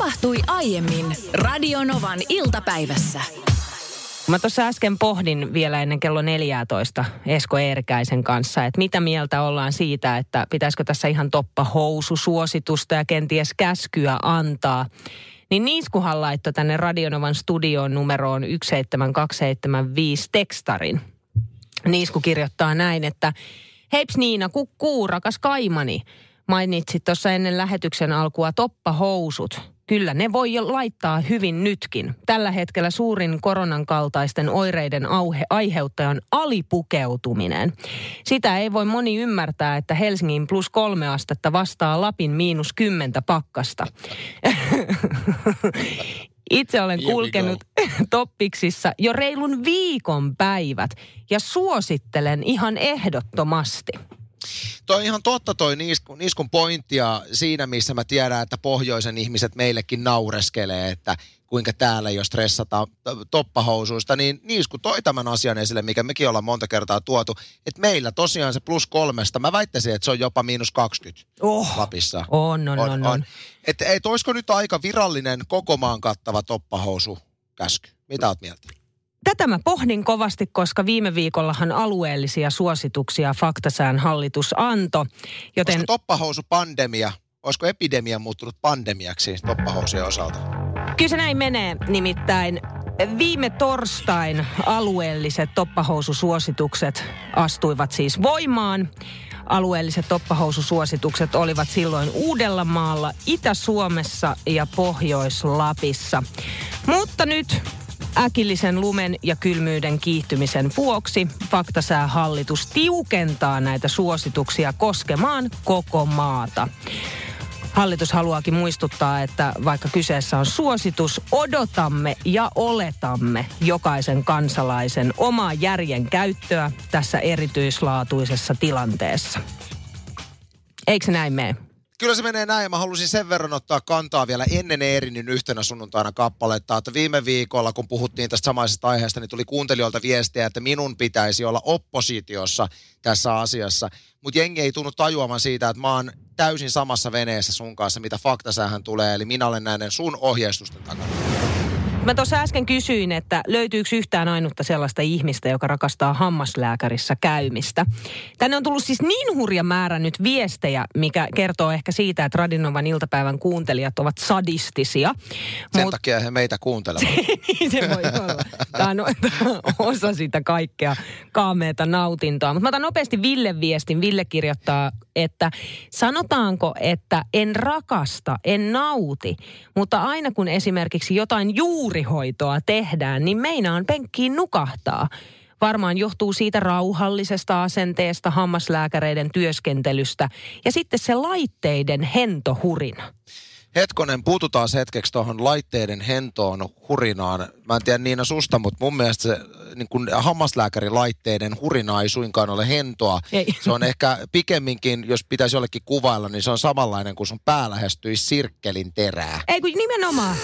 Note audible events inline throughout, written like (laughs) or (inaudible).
tapahtui aiemmin Radionovan iltapäivässä. Mä tuossa äsken pohdin vielä ennen kello 14 Esko Eerkäisen kanssa, että mitä mieltä ollaan siitä, että pitäisikö tässä ihan toppa housu suositusta ja kenties käskyä antaa. Niin Niiskuhan laittoi tänne Radionovan studion numeroon 17275 tekstarin. Niisku kirjoittaa näin, että Heips Niina, kukkuu, rakas kaimani. Mainitsit tuossa ennen lähetyksen alkua toppahousut. Kyllä, ne voi jo laittaa hyvin nytkin. Tällä hetkellä suurin koronan kaltaisten oireiden auhe, aiheuttaja on alipukeutuminen. Sitä ei voi moni ymmärtää, että Helsingin plus kolme astetta vastaa Lapin miinus kymmentä pakkasta. (laughs) Itse olen kulkenut (laughs) toppiksissa jo reilun viikon päivät ja suosittelen ihan ehdottomasti. Toi on ihan totta toi niiskun, niiskun pointtia siinä, missä mä tiedän, että pohjoisen ihmiset meillekin naureskelee, että kuinka täällä jo stressataan toppahousuista, niin Niisku toi tämän asian esille, mikä mekin ollaan monta kertaa tuotu, että meillä tosiaan se plus kolmesta, mä väittäisin, että se on jopa miinus 20 oh, Lapissa. On, on, on. on, on. Että ei, olisiko nyt aika virallinen koko maan kattava toppahousu käsky? Mitä oot mieltä? Tätä mä pohdin kovasti, koska viime viikollahan alueellisia suosituksia Faktasään hallitus antoi. Joten... Olisiko toppahousu pandemia, olisiko epidemia muuttunut pandemiaksi toppahousujen osalta? Kyllä se näin menee. Nimittäin viime torstain alueelliset toppahoususuositukset astuivat siis voimaan. Alueelliset toppahoususuositukset olivat silloin Uudellamaalla, Itä-Suomessa ja Pohjois-Lapissa. Mutta nyt Äkillisen lumen ja kylmyyden kiihtymisen vuoksi faktasäähallitus tiukentaa näitä suosituksia koskemaan koko maata. Hallitus haluaakin muistuttaa, että vaikka kyseessä on suositus, odotamme ja oletamme jokaisen kansalaisen omaa järjen käyttöä tässä erityislaatuisessa tilanteessa. Eikö näin mene? Kyllä se menee näin. Mä halusin sen verran ottaa kantaa vielä ennen Eerinin yhtenä sunnuntaina kappaletta, että viime viikolla, kun puhuttiin tästä samaisesta aiheesta, niin tuli kuuntelijoilta viestiä, että minun pitäisi olla oppositiossa tässä asiassa. Mutta jengi ei tunnu tajuamaan siitä, että mä oon täysin samassa veneessä sun kanssa, mitä faktasäähän tulee. Eli minä olen näiden sun ohjeistusten takana. Mä tuossa äsken kysyin, että löytyykö yhtään ainutta sellaista ihmistä, joka rakastaa hammaslääkärissä käymistä. Tänne on tullut siis niin hurja määrä nyt viestejä, mikä kertoo ehkä siitä, että Radinovan iltapäivän kuuntelijat ovat sadistisia. Sen Mut... takia he meitä kuuntelevat. (laughs) niin se voi olla. Tämä on, osa sitä kaikkea kaameeta nautintoa. Mutta mä otan nopeasti Ville viestin. Ville kirjoittaa, että sanotaanko, että en rakasta, en nauti, mutta aina kun esimerkiksi jotain juuri juurihoitoa tehdään, niin meinaan penkkiin nukahtaa. Varmaan johtuu siitä rauhallisesta asenteesta, hammaslääkäreiden työskentelystä ja sitten se laitteiden hentohurina. Hetkonen, puututaan hetkeksi tuohon laitteiden hentoon, hurinaan. Mä en tiedä Niina susta, mutta mun mielestä se niin kun hammaslääkärilaitteiden hurina ei suinkaan ole hentoa. Ei. Se on ehkä pikemminkin, jos pitäisi jollekin kuvailla, niin se on samanlainen kuin sun pää lähestyisi sirkkelin terää. Ei kun nimenomaan.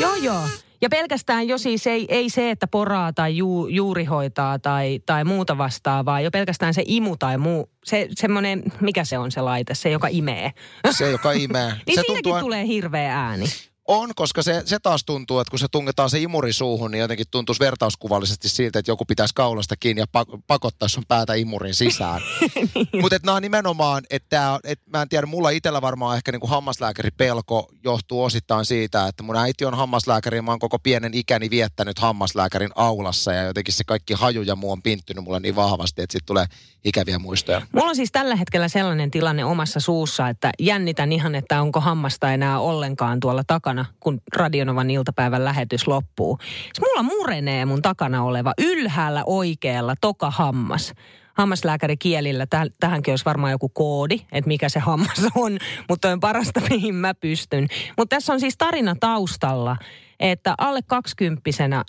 Joo, joo. Ja pelkästään jo siis ei, ei se, että poraa tai ju, juurihoitaa tai, tai muuta vastaavaa, jo pelkästään se imu tai muu, se semmoinen, mikä se on se laite, se joka imee. Se joka imee. (laughs) niin se siinäkin tuntuu... tulee hirveä ääni. On, koska se, se taas tuntuu, että kun se tungetaan se imuri suuhun, niin jotenkin tuntuisi vertauskuvallisesti siltä, että joku pitäisi kaulasta kiinni ja pakottaa sun päätä imurin sisään. (laughs) niin. Mutta nämä on nimenomaan, että et, mä en tiedä, mulla itsellä varmaan ehkä niinku hammaslääkäripelko johtuu osittain siitä, että mun äiti on hammaslääkäri ja mä oon koko pienen ikäni viettänyt hammaslääkärin aulassa ja jotenkin se kaikki haju ja muu on pinttynyt mulle niin vahvasti, että sitten tulee ikäviä muistoja. Mulla on siis tällä hetkellä sellainen tilanne omassa suussa, että jännitän ihan, että onko hammasta enää ollenkaan tuolla takana, kun Radionovan iltapäivän lähetys loppuu. Siis mulla murenee mun takana oleva ylhäällä oikealla toka hammas hammaslääkärikielillä. Täh- tähänkin olisi varmaan joku koodi, että mikä se hammas on, mutta on parasta, (laughs) mihin mä pystyn. Mutta tässä on siis tarina taustalla, että alle kaksikymppisenä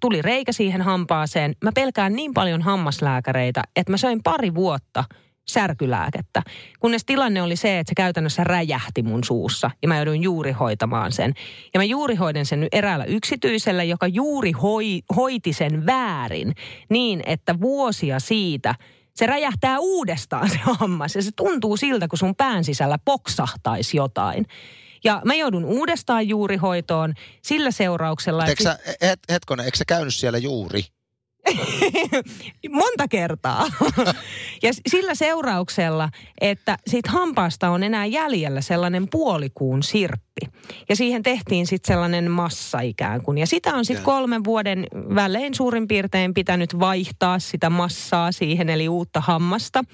tuli reikä siihen hampaaseen. Mä pelkään niin paljon hammaslääkäreitä, että mä söin pari vuotta särkylääkettä. Kunnes tilanne oli se, että se käytännössä räjähti mun suussa ja mä jouduin juuri hoitamaan sen. Ja mä juuri hoiden sen eräällä yksityisellä, joka juuri hoi, hoiti sen väärin niin, että vuosia siitä se räjähtää uudestaan se hammas ja se tuntuu siltä, kun sun pään sisällä poksahtaisi jotain. Ja mä joudun uudestaan juurihoitoon sillä seurauksella... Eikö sä, het, hetkonen, eikö sä käynyt siellä juuri? (laughs) Monta kertaa. (laughs) ja sillä seurauksella, että siitä hampaasta on enää jäljellä sellainen puolikuun sirppi. Ja siihen tehtiin sitten sellainen massa ikään kuin. Ja sitä on sitten kolmen vuoden välein suurin piirtein pitänyt vaihtaa sitä massaa siihen, eli uutta hammasta.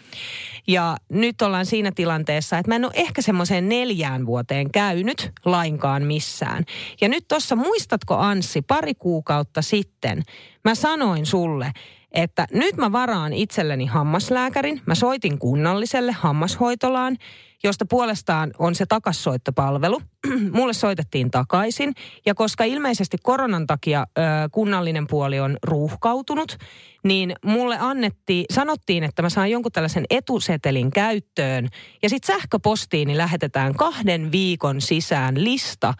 Ja nyt ollaan siinä tilanteessa, että mä en ole ehkä semmoiseen neljään vuoteen käynyt lainkaan missään. Ja nyt tuossa, muistatko Anssi, pari kuukautta sitten mä sanoin sulle, että nyt mä varaan itselleni hammaslääkärin. Mä soitin kunnalliselle hammashoitolaan, josta puolestaan on se takassoittopalvelu. (clears throat) Mulle soitettiin takaisin ja koska ilmeisesti koronan takia ö, kunnallinen puoli on ruuhkautunut, niin mulle annettiin, sanottiin, että mä saan jonkun tällaisen etusetelin käyttöön ja sitten sähköpostiini lähetetään kahden viikon sisään lista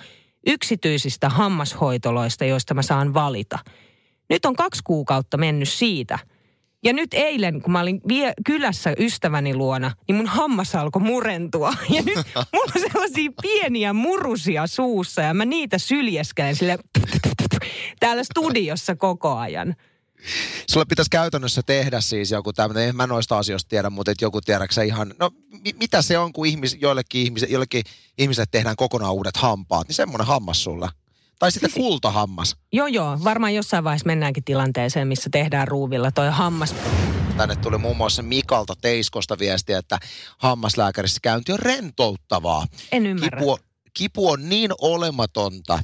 yksityisistä hammashoitoloista, joista mä saan valita – nyt on kaksi kuukautta mennyt siitä. Ja nyt eilen, kun mä olin vie- kylässä ystäväni luona, niin mun hammas alkoi murentua. (laughs) Ja nyt mulla on sellaisia pieniä murusia suussa ja mä niitä syljeskelen sille (laughs) täällä studiossa koko ajan. Sulle pitäisi käytännössä tehdä siis joku tämmöinen, en mä noista asioista tiedä, mutta että joku tiedäksä ihan, no mi- mitä se on, kun ihmis, joillekin, ihmis, joillekin ihmisille tehdään kokonaan uudet hampaat, niin semmoinen hammas sulla. Tai sitten siis, kultahammas. Joo, joo. Varmaan jossain vaiheessa mennäänkin tilanteeseen, missä tehdään ruuvilla toi hammas. Tänne tuli muun muassa Mikalta Teiskosta viestiä, että hammaslääkärissä käynti on rentouttavaa. En ymmärrä. Kipu, kipu on niin olematonta,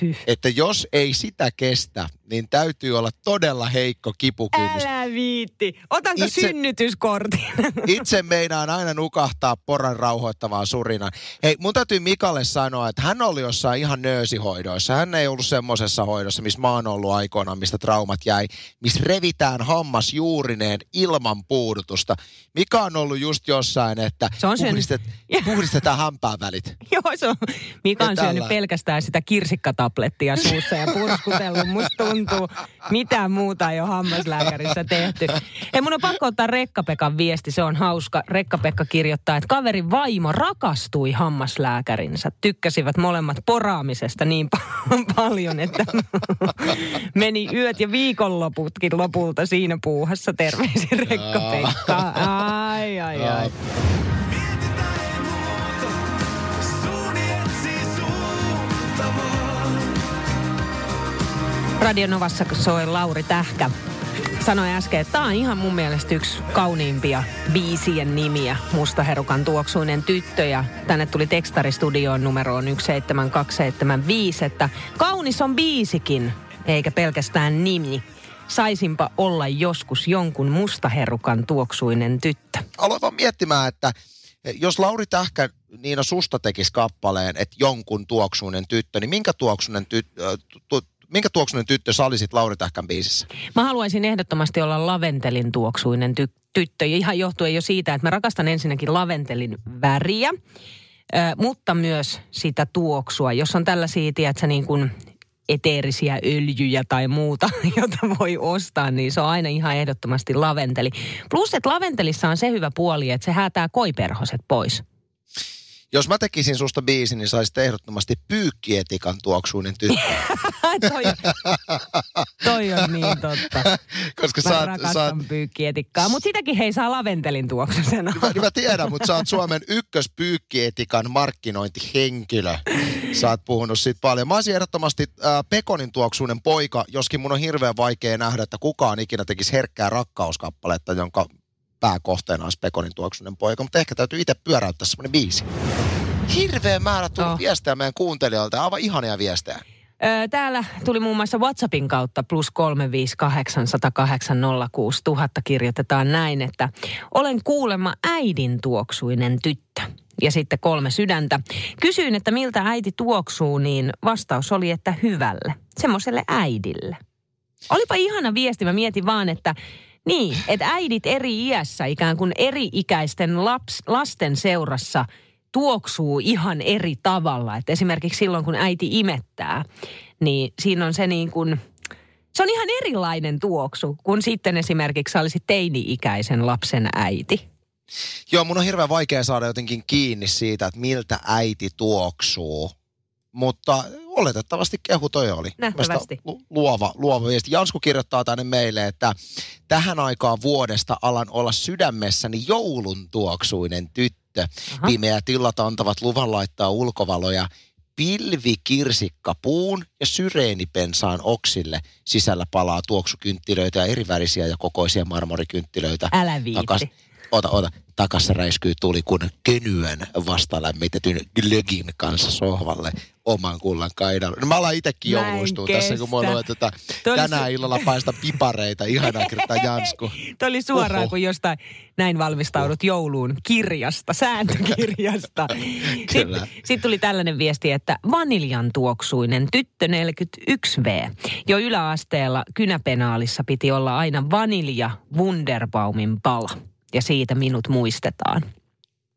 Pyh. että jos ei sitä kestä, niin täytyy olla todella heikko kipukynnys. Älä viitti. Otanko Itse- synnytyskortin? (laughs) Itse meinaan aina nukahtaa poran rauhoittavaan surinaan. Hei, mun täytyy Mikalle sanoa, että hän oli jossain ihan nöösihoidoissa. Hän ei ollut semmoisessa hoidossa, missä mä oon ollut aikoinaan, mistä traumat jäi, missä revitään hammas juurineen ilman puudutusta. Mika on ollut just jossain, että Se on puhdistet, puhdistetaan hampaan välit. (laughs) Joo, se on. Mika on syönyt pelkästään sitä kirsikkatablettia suussa ja purskutellut. Musta tuntuu, mitään muuta ei ole hammaslääkärissä tehty. Ei mun on pakko ottaa Rekka-Pekan viesti, se on hauska. Rekka-Pekka kirjoittaa, että kaverin vaimo rakastui hammaslääkärinsä. Tykkäsivät molemmat poraamisesta niin pa- paljon, että meni yöt ja viikonloputkin lopulta siinä puuhassa. Terveisin Rekka-Pekka. Ai, ai, ai. Radio Novassa soi Lauri Tähkä. Sanoi äsken, että tämä on ihan mun mielestä yksi kauniimpia biisien nimiä. Mustaherukan tuoksuinen tyttö ja tänne tuli tekstaristudioon numeroon 17275, että kaunis on biisikin, eikä pelkästään nimi. Saisinpa olla joskus jonkun mustaherukan tuoksuinen tyttö. Aloin vaan miettimään, että jos Lauri Tähkä Niina susta tekisi kappaleen, että jonkun tuoksuinen tyttö, niin minkä tuoksuinen, tyt, äh, tu, minkä tuoksuinen tyttö sä olisit Lauri Tähkän biisissä? Mä haluaisin ehdottomasti olla laventelin tuoksuinen ty- tyttö. Ihan johtuen jo siitä, että mä rakastan ensinnäkin laventelin väriä, mutta myös sitä tuoksua. Jos on tällaisia, tiedätkö, niin kuin eteerisiä öljyjä tai muuta, (laughs) jota voi ostaa, niin se on aina ihan ehdottomasti laventeli. Plus, että laventelissa on se hyvä puoli, että se häätää koiperhoset pois. Jos mä tekisin susta biisin, niin saisit ehdottomasti pyykkietikan tuoksuinen tyttö. (laughs) toi, toi on niin totta. Koska Mä oot, rakastan oot, pyykkietikkaa, mutta sitäkin hei saa laventelin tuoksusena. Mä, mä tiedän, mutta sä oot Suomen ykköspyykkietikan markkinointihenkilö. Sä oot puhunut siitä paljon. Mä olisin ehdottomasti äh, Pekonin tuoksuinen poika, joskin mun on hirveän vaikea nähdä, että kukaan ikinä tekisi herkkää rakkauskappaletta, jonka pääkohteena olisi Pekonin tuoksuinen poika. Mutta ehkä täytyy itse pyöräyttää semmoinen biisi. Hirveä määrä tullut Oh. viestejä meidän kuuntelijoilta, aivan ihania viestejä. Ö, Täällä tuli muun muassa WhatsAppin kautta plus 358 tuhatta kirjoitetaan näin, että olen kuulemma äidin tuoksuinen tyttö. Ja sitten kolme sydäntä. Kysyin, että miltä äiti tuoksuu, niin vastaus oli, että hyvälle. Semmoiselle äidille. Olipa ihana viesti, mä mietin vaan, että niin, että äidit eri iässä, ikään kuin eri-ikäisten laps, lasten seurassa tuoksuu ihan eri tavalla. Että esimerkiksi silloin, kun äiti imettää, niin siinä on se niin kuin, se on ihan erilainen tuoksu, kun sitten esimerkiksi sä olisit teini-ikäisen lapsen äiti. Joo, mun on hirveän vaikea saada jotenkin kiinni siitä, että miltä äiti tuoksuu. Mutta oletettavasti kehu toi oli. Nähtävästi. Lu- Luova, luova viesti. Jansku kirjoittaa tänne meille, että tähän aikaan vuodesta alan olla sydämessäni joulun tuoksuinen tyttö. Aha. Pimeät illat antavat luvan laittaa ulkovaloja pilvikirsikkapuun ja syreenipensaan oksille. Sisällä palaa tuoksukynttilöitä ja erivärisiä ja kokoisia marmorikynttilöitä. Älä viitti. Takas, ota, ota. Takassa räiskyy tuli, kun kenyön vastalämmitetyn glögin kanssa sohvalle oman kullan kaidalla. No mä alan itsekin jouluistua tässä, kun mulla on, oli tänään se- illalla paista pipareita. Ihanaa kirjoittaa (laughs) Jansku. Tuo oli suoraan Oho. kuin jostain näin valmistaudut jouluun kirjasta, sääntökirjasta. (laughs) Sitten sit tuli tällainen viesti, että vaniljan tuoksuinen tyttö 41V. Jo yläasteella kynäpenaalissa piti olla aina vanilja Wunderbaumin pala. Ja siitä minut muistetaan.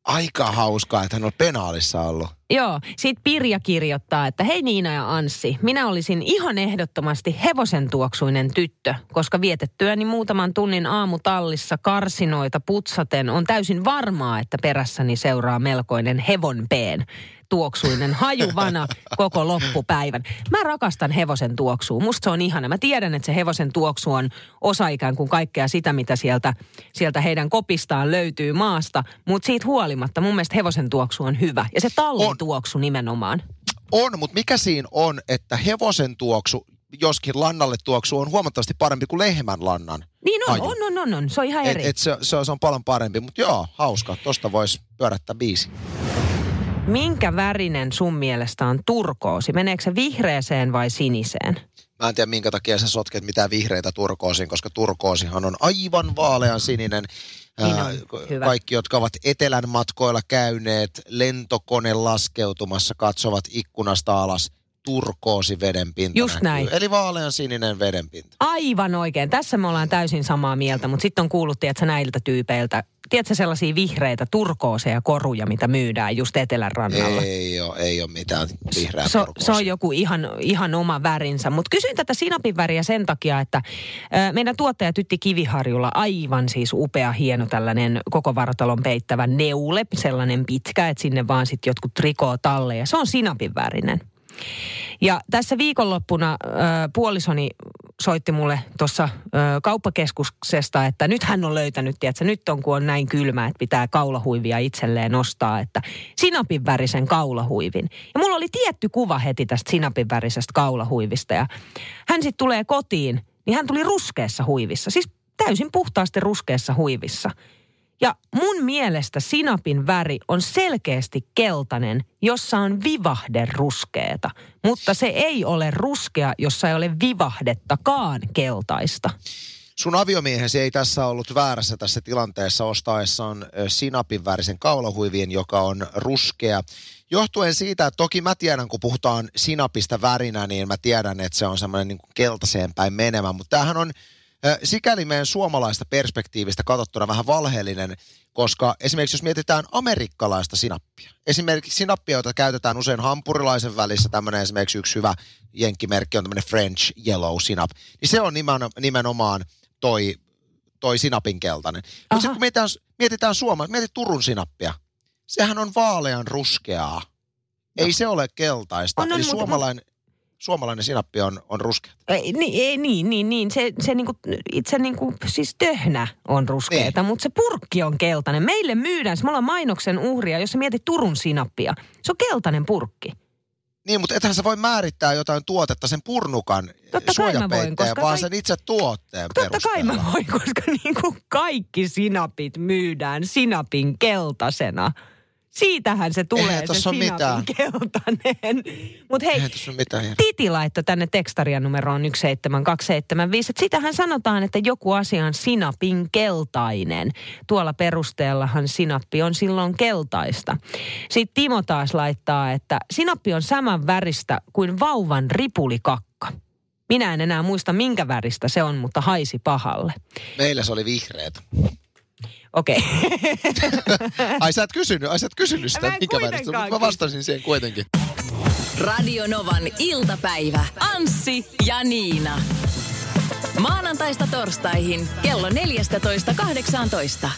Aika hauskaa, että hän on penaalissa ollut. Joo, sit Pirja kirjoittaa, että hei Niina ja Anssi, minä olisin ihan ehdottomasti hevosen tuoksuinen tyttö, koska vietettyäni muutaman tunnin aamutallissa karsinoita putsaten on täysin varmaa, että perässäni seuraa melkoinen hevonpeen tuoksuinen hajuvana koko loppupäivän. Mä rakastan hevosen tuoksua. Musta se on ihana. Mä tiedän, että se hevosen tuoksu on osa ikään kuin kaikkea sitä, mitä sieltä, sieltä heidän kopistaan löytyy maasta. Mutta siitä huolimatta mun mielestä hevosen tuoksu on hyvä. Ja se tallin On. tuoksu nimenomaan. On, mutta mikä siinä on, että hevosen tuoksu, joskin lannalle tuoksu, on huomattavasti parempi kuin lehmän lannan. Niin on, Haju. on, on, on, on. Se on ihan Et, eri. et se, se, on- se on paljon parempi, mutta joo, hauska. Tosta voisi pyörättää biisi. Minkä värinen sun mielestä on turkoosi? Meneekö se vihreeseen vai siniseen? Mä en tiedä, minkä takia sä sotket mitään vihreitä turkoosiin, koska turkoosihan on aivan vaalean sininen. Niin on, hyvä. Kaikki, jotka ovat etelän matkoilla käyneet, lentokone laskeutumassa, katsovat ikkunasta alas, turkoosi vedenpinta Just näkyy. näin. Eli vaalean sininen vedenpinta. Aivan oikein. Tässä me ollaan täysin samaa mieltä, mutta sitten on kuullut, tiedätkö, näiltä tyypeiltä, tiedätkö sellaisia vihreitä turkooseja koruja, mitä myydään just etelän rannalla? Ei ole, ei ole mitään vihreää Se, turkoosia. se on joku ihan, ihan oma värinsä. Mutta kysyin tätä sinapin väriä sen takia, että meidän tuottaja Tytti Kiviharjulla aivan siis upea, hieno tällainen koko vartalon peittävä neule, sellainen pitkä, että sinne vaan sitten jotkut trikoo talle ja se on sinapin värinen. Ja tässä viikonloppuna ö, puolisoni soitti mulle tuossa kauppakeskuksesta, että nyt hän on löytänyt, tiedätkö, nyt on kun on näin kylmä, että pitää kaulahuivia itselleen nostaa, että sinapin värisen kaulahuivin. Ja mulla oli tietty kuva heti tästä sinapin värisestä kaulahuivista ja hän sitten tulee kotiin, niin hän tuli ruskeassa huivissa, siis täysin puhtaasti ruskeassa huivissa. Ja mun mielestä sinapin väri on selkeästi keltainen, jossa on vivahde ruskeeta. Mutta se ei ole ruskea, jossa ei ole vivahdettakaan keltaista. Sun aviomiehesi ei tässä ollut väärässä tässä tilanteessa ostaessaan sinapin värisen kaulahuivien, joka on ruskea. Johtuen siitä, että toki mä tiedän, kun puhutaan sinapista värinä, niin mä tiedän, että se on semmoinen niin keltaiseen päin menemä. Mutta tämähän on sikäli meidän suomalaista perspektiivistä katsottuna vähän valheellinen, koska esimerkiksi jos mietitään amerikkalaista sinappia, esimerkiksi sinappia, jota käytetään usein hampurilaisen välissä, tämmöinen esimerkiksi yksi hyvä jenkkimerkki on tämmöinen French Yellow Sinap, niin se on nimen- nimenomaan toi, toi sinapin keltainen. Mutta sitten kun mietitään, mietitään Suomea, mietit Turun sinappia, sehän on vaalean ruskeaa. Ei se ole keltaista. On, on, Eli suomalainen, suomalainen sinappi on, on ruskea. Ei, niin, ei, niin, niin, niin. Se, se niinku, itse niinku, siis töhnä on ruskeeta, Niin. mutta se purkki on keltainen. Meille myydään, me ollaan mainoksen uhria, jos sä mietit Turun sinappia. Se on keltainen purkki. Niin, mutta ethän sä voi määrittää jotain tuotetta sen purnukan Totta kai mä voin, koska vaan sen itse tuotteen Totta kai perusteella. mä voin, koska niinku kaikki sinapit myydään sinapin keltaisena. Siitähän se tulee, Eihän se sinapin mitään. keltainen. Mutta hei, mitään. Titi laittoi tänne tekstarian numeroon 17275, että sitähän sanotaan, että joku asia on sinapin keltainen. Tuolla perusteellahan sinappi on silloin keltaista. Sitten Timo taas laittaa, että sinappi on saman väristä kuin vauvan ripulikakka. Minä en enää muista minkä väristä se on, mutta haisi pahalle. Meillä se oli vihreät. Okei. (laughs) Ai sä et kysynyt, ai sä et kysynyt sitä, Mä en mikä väristä, kuitenkaan mutta mä vastasin siihen kuitenkin. Radio Novan iltapäivä. Anssi ja Niina. Maanantaista torstaihin kello 14.18.